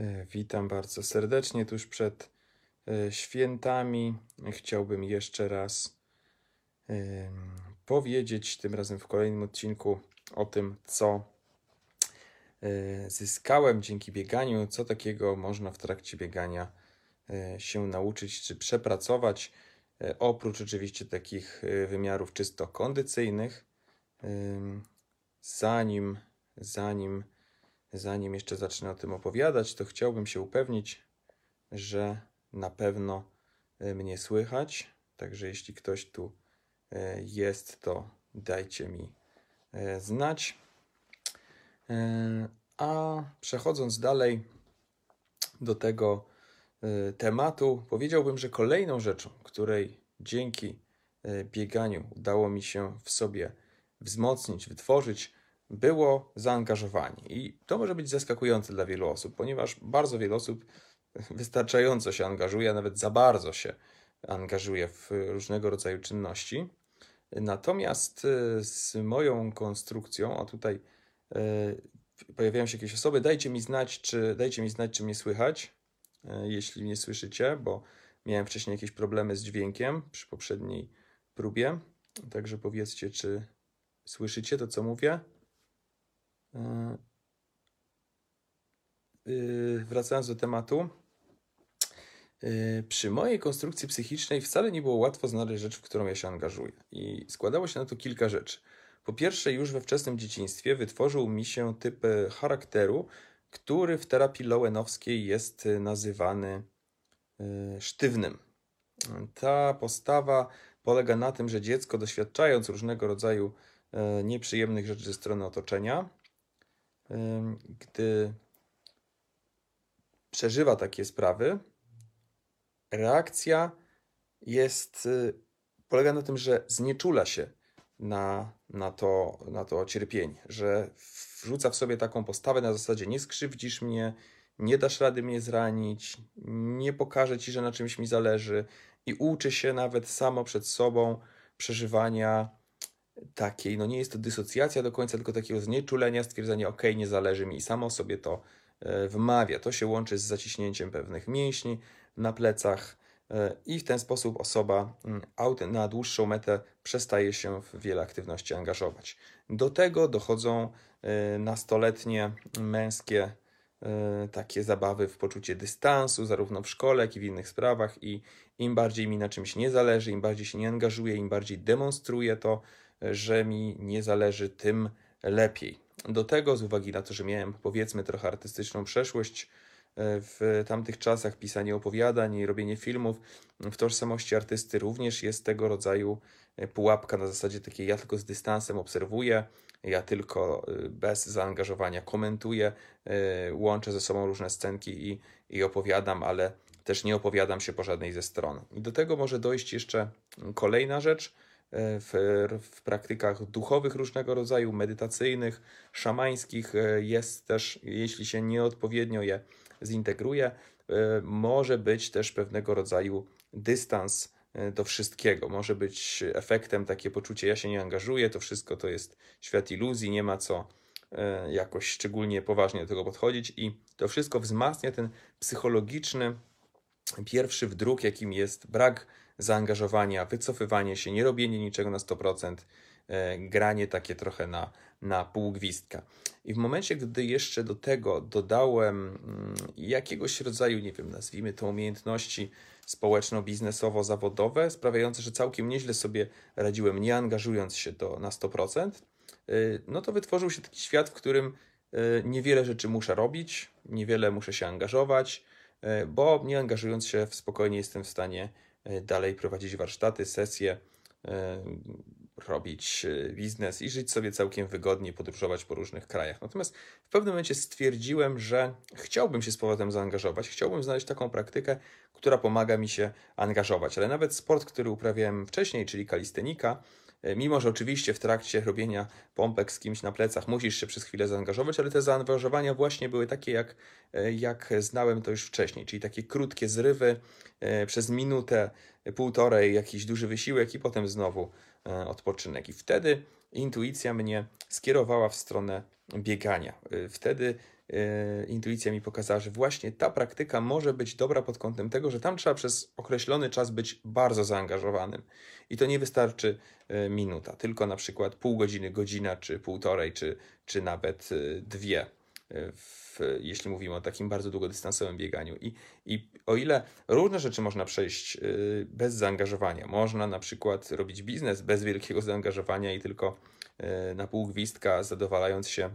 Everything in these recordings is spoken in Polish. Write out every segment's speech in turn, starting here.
E, Witam bardzo serdecznie tuż przed e, świętami. Chciałbym jeszcze raz powiedzieć, tym razem w kolejnym odcinku, o tym, co e, zyskałem dzięki bieganiu, co takiego można w trakcie biegania się nauczyć czy przepracować. Oprócz oczywiście takich wymiarów czysto kondycyjnych, zanim, zanim, zanim jeszcze zacznę o tym opowiadać, to chciałbym się upewnić, że na pewno e, mnie słychać. Także jeśli ktoś tu e, jest, to dajcie mi e, znać. A przechodząc dalej do tego tematu, powiedziałbym, że kolejną rzeczą, której dzięki bieganiu udało mi się w sobie wzmocnić, wytworzyć, było zaangażowanie. I to może być zaskakujące dla wielu osób, ponieważ bardzo wiele osób wystarczająco się angażuje, a nawet za bardzo się angażuje w różnego rodzaju czynności. Natomiast e, z moją konstrukcją, a tutaj e, pojawiają się jakieś osoby, dajcie mi znać, czy dajcie mi znać, czy mnie słychać, e, jeśli mnie słyszycie, bo miałem wcześniej jakieś problemy z dźwiękiem przy poprzedniej próbie. Także powiedzcie, czy słyszycie to, co mówię. E, Yy, wracając do tematu, yy, przy mojej konstrukcji psychicznej wcale nie było łatwo znaleźć rzecz, w którą ja się angażuję. I składało się na to kilka rzeczy. Po pierwsze, już we wczesnym dzieciństwie wytworzył mi się typ e, charakteru, który w terapii lowenowskiej jest e, nazywany e, sztywnym. Ta postawa polega na tym, że dziecko doświadczając różnego rodzaju e, nieprzyjemnych rzeczy ze strony otoczenia, gdy przeżywa takie sprawy, reakcja jest, y, polega na tym, że znieczula się na, na, to, na to cierpienie, że wrzuca w sobie taką postawę na zasadzie nie skrzywdzisz mnie, nie dasz rady mnie zranić, nie pokażę ci, że na czymś mi zależy i uczy się nawet samo przed sobą przeżywania takiej, no nie jest to dysocjacja do końca, tylko takiego znieczulenia, stwierdzenia, ok, nie zależy mi i samo sobie to e, wmawia. To się łączy z zaciśnięciem pewnych mięśni na plecach e, i w ten sposób osoba mm, na dłuższą metę przestaje się w wiele aktywności angażować. Do tego dochodzą e, nastoletnie męskie takie zabawy w poczucie dystansu, zarówno w szkole, jak i w innych sprawach i im bardziej mi na czymś nie zależy, im bardziej się nie angażuję, im bardziej demonstruję to, że mi nie zależy, tym lepiej. Do tego, z uwagi na to, że miałem powiedzmy trochę artystyczną przeszłość e, w tamtych czasach, pisanie opowiadań i robienie filmów, w tożsamości artysty również jest tego rodzaju e, pułapka na zasadzie takiej, ja tylko z dystansem obserwuję, ja tylko e, bez zaangażowania komentuję, łączę ze sobą różne scenki i, i opowiadam, ale też nie opowiadam się po żadnej ze stron. I do tego może dojść jeszcze kolejna rzecz, w, w praktykach duchowych różnego rodzaju, medytacyjnych, szamańskich e, jest też, jeśli się nieodpowiednio je zintegruje, e, może być też pewnego rodzaju dystans e, do wszystkiego. Może być efektem takie poczucie, ja się nie angażuję, to wszystko to jest świat iluzji, nie ma co jakoś szczególnie poważnie do tego podchodzić i to wszystko wzmacnia ten psychologiczny pierwszy wdruk, jakim jest brak zaangażowania, wycofywanie się, nie robienie niczego na 100%, e, granie takie trochę na, na pół gwizdka. I w momencie, gdy jeszcze do tego dodałem mm, jakiegoś rodzaju, nie wiem, nazwijmy to umiejętności społeczno-biznesowo-zawodowe, sprawiające, że całkiem nieźle sobie radziłem, nie angażując się to na 100%, y, no to wytworzył się taki świat, w którym y, niewiele rzeczy muszę robić, niewiele muszę się angażować, bo nie angażując się, spokojnie jestem w stanie dalej prowadzić warsztaty, sesje, y, robić y, biznes i żyć sobie całkiem wygodnie, podróżować po różnych krajach. Natomiast w pewnym momencie stwierdziłem, że chciałbym się z powrotem zaangażować, chciałbym znaleźć taką praktykę, która pomaga mi się angażować. Ale nawet sport, który uprawiałem wcześniej, czyli kalistenika, e, mimo że oczywiście w trakcie robienia pompek z kimś na plecach musisz się przez chwilę zaangażować, ale te zaangażowania właśnie były takie, jak, e, jak znałem to już wcześniej, czyli takie krótkie zrywy e, przez minutę, półtorej, jakiś duży wysiłek i potem znowu e, odpoczynek. I wtedy intuicja mnie skierowała w stronę biegania. E, Wtedy intuicja mi pokazała, że właśnie ta praktyka może być dobra pod kątem tego, że tam trzeba przez określony czas być bardzo zaangażowanym. I to nie wystarczy yy, minuta, tylko na przykład pół godziny, godzina, czy półtorej, czy, czy nawet yy, dwie. W, jeśli mówimy o takim bardzo długodystansowym bieganiu. I, I o ile różne rzeczy można przejść bez zaangażowania, można na przykład robić biznes bez wielkiego zaangażowania i tylko na pół gwizdka, zadowalając się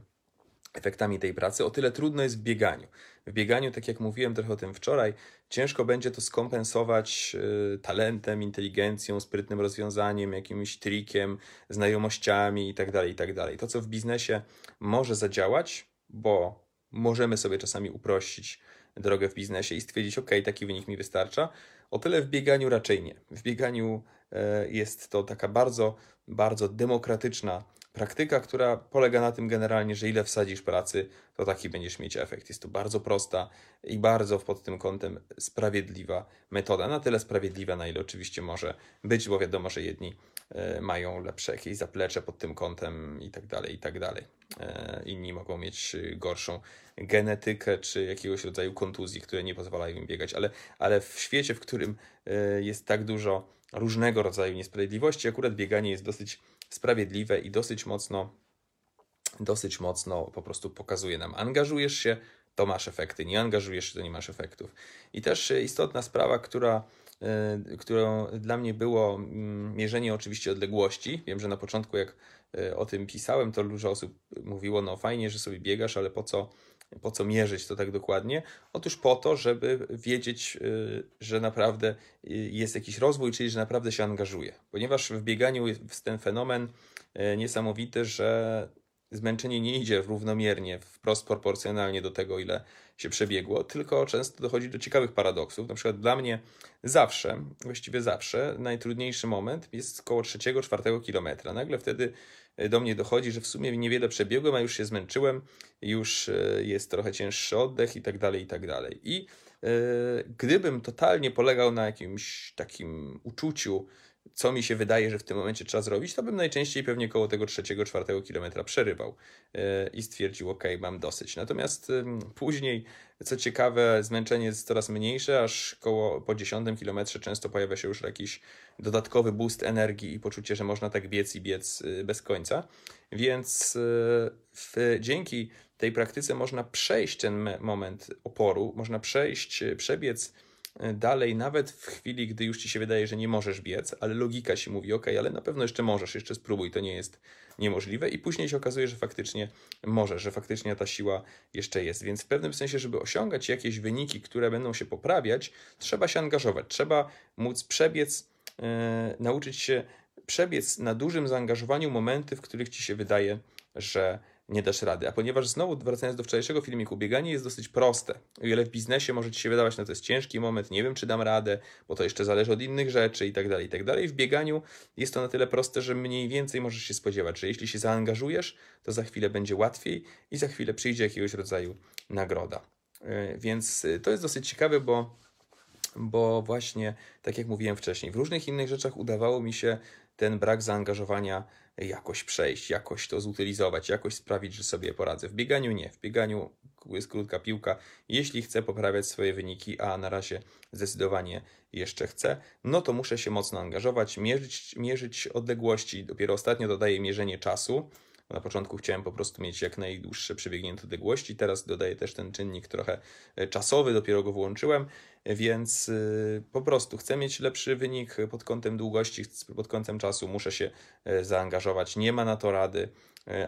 efektami tej pracy, o tyle trudno jest w bieganiu. W bieganiu, tak jak mówiłem trochę o tym wczoraj, ciężko będzie to skompensować y, talentem, inteligencją, sprytnym rozwiązaniem, jakimś trikiem, znajomościami itd., tak itd. Tak to, co w biznesie może zadziałać, bo możemy sobie czasami uprościć drogę w biznesie i stwierdzić, ok, taki wynik mi wystarcza, o tyle w bieganiu raczej nie. W bieganiu e, jest to taka bardzo, bardzo demokratyczna Praktyka, która polega na tym generalnie, że ile wsadzisz pracy, to taki będziesz mieć efekt. Jest to bardzo prosta i bardzo pod tym kątem sprawiedliwa metoda. Na tyle sprawiedliwa, na ile oczywiście może być, bo wiadomo, że jedni e, mają lepsze jakieś zaplecze pod tym kątem i tak dalej, i tak dalej. E, inni mogą mieć gorszą genetykę czy jakiegoś rodzaju kontuzji, które nie pozwalają im biegać, ale, ale w świecie, w którym e, jest tak dużo różnego rodzaju niesprawiedliwości, akurat bieganie jest dosyć sprawiedliwe i dosyć mocno, dosyć mocno po prostu pokazuje nam, angażujesz się, to masz efekty, nie angażujesz się, to nie masz efektów. I też istotna sprawa, która, y, którą dla mnie było mm, mierzenie oczywiście odległości. Wiem, że na początku jak y, o tym pisałem, to dużo osób mówiło, no fajnie, że sobie biegasz, ale po co po co mierzyć to tak dokładnie? Otóż po to, żeby wiedzieć, y, że naprawdę y, jest jakiś rozwój, czyli że naprawdę się angażuje. Ponieważ w bieganiu jest ten fenomen y, niesamowity, że zmęczenie nie idzie równomiernie, wprost proporcjonalnie do tego, ile się przebiegło, tylko często dochodzi do ciekawych paradoksów. Na przykład dla mnie zawsze, właściwie zawsze, najtrudniejszy moment jest koło trzeciego, czwartego kilometra. Nagle wtedy E, do mnie dochodzi, że w sumie niewiele przebiegłem, a już się zmęczyłem, już e, jest trochę cięższy oddech i tak dalej, i tak dalej. I e, gdybym totalnie polegał na jakimś takim uczuciu, co mi się wydaje, że w tym momencie trzeba zrobić, to bym najczęściej pewnie koło tego trzeciego, czwartego kilometra przerywał i stwierdził, ok, mam dosyć. Natomiast później, co ciekawe, zmęczenie jest coraz mniejsze, aż koło po dziesiątym kilometrze często pojawia się już jakiś dodatkowy boost energii i poczucie, że można tak biec i biec y, bez końca. Więc y, w, dzięki tej praktyce można przejść ten moment oporu, można przejść, przebiec dalej, nawet w chwili, gdy już ci się wydaje, że nie możesz biec, ale logika ci mówi, ok, ale na pewno jeszcze możesz, jeszcze spróbuj, to nie jest niemożliwe, i później się okazuje, że faktycznie możesz, że faktycznie ta siła jeszcze jest. Więc w pewnym sensie, żeby osiągać jakieś wyniki, które będą się poprawiać, trzeba się angażować, trzeba móc przebiec E, nauczyć się przebiec na dużym zaangażowaniu momenty, w których ci się wydaje, że nie dasz rady. A ponieważ znowu, wracając do wczorajszego filmiku, bieganie jest dosyć proste. O ile w biznesie może ci się wydawać, no to jest ciężki moment, nie wiem czy dam radę, bo to jeszcze zależy od innych rzeczy i tak dalej, i tak dalej. W bieganiu jest to na tyle proste, że mniej więcej możesz się spodziewać, że jeśli się zaangażujesz, to za chwilę będzie łatwiej i za chwilę przyjdzie jakiegoś rodzaju nagroda. E, więc e, to jest dosyć ciekawe, bo bo właśnie, tak jak mówiłem wcześniej, w różnych innych rzeczach udawało mi się ten brak zaangażowania jakoś przejść, jakoś to zutylizować, jakoś sprawić, że sobie poradzę. W bieganiu nie. W bieganiu jest krótka piłka. Jeśli chcę poprawiać swoje wyniki, a na razie zdecydowanie jeszcze chcę, no to muszę się mocno angażować, mierzyć, mierzyć odległości. Dopiero ostatnio dodaję mierzenie czasu na początku chciałem po prostu mieć jak najdłuższe przebiegnięte odległości, teraz dodaję też ten czynnik trochę e, czasowy, dopiero go włączyłem, więc e, po prostu chcę mieć lepszy wynik pod kątem długości, pod kątem czasu, muszę się e, zaangażować, nie ma na to rady,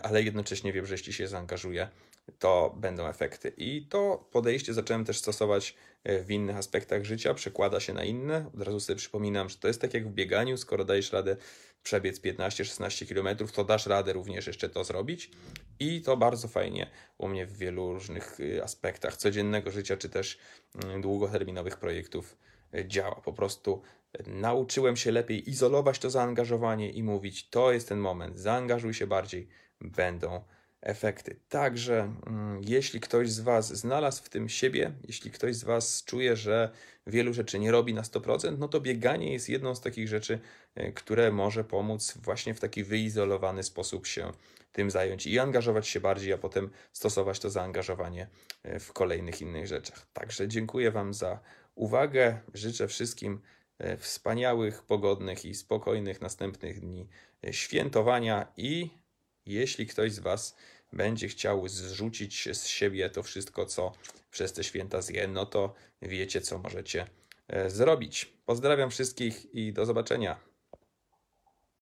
ale jednocześnie wiem, że jeśli się zaangażuję, to będą efekty. I to podejście zacząłem też stosować w innych aspektach życia, przekłada się na inne. Od razu sobie przypominam, że to jest tak jak w bieganiu, skoro dajesz radę przebiec 15-16 km, to dasz radę również jeszcze to zrobić. I to bardzo fajnie u mnie w wielu różnych y, aspektach codziennego życia, czy też mm, długoterminowych projektów y, działa. Po prostu nauczyłem się lepiej izolować to zaangażowanie i mówić: To jest ten moment, zaangażuj się bardziej, będą efekty. Także mm, jeśli ktoś z Was znalazł w tym siebie, jeśli ktoś z Was czuje, że wielu rzeczy nie robi na 100%, no to bieganie jest jedną z takich rzeczy, e, które może pomóc właśnie w taki wyizolowany sposób się tym zająć i angażować się bardziej, a potem stosować to zaangażowanie e, w kolejnych innych rzeczach. Także dziękuję Wam za uwagę. Życzę wszystkim e, wspaniałych, pogodnych i spokojnych następnych dni świętowania i jeśli ktoś z Was będzie chciał zrzucić z siebie to wszystko, co przez te święta zje, no to wiecie, co możecie e, zrobić. Pozdrawiam wszystkich i do zobaczenia.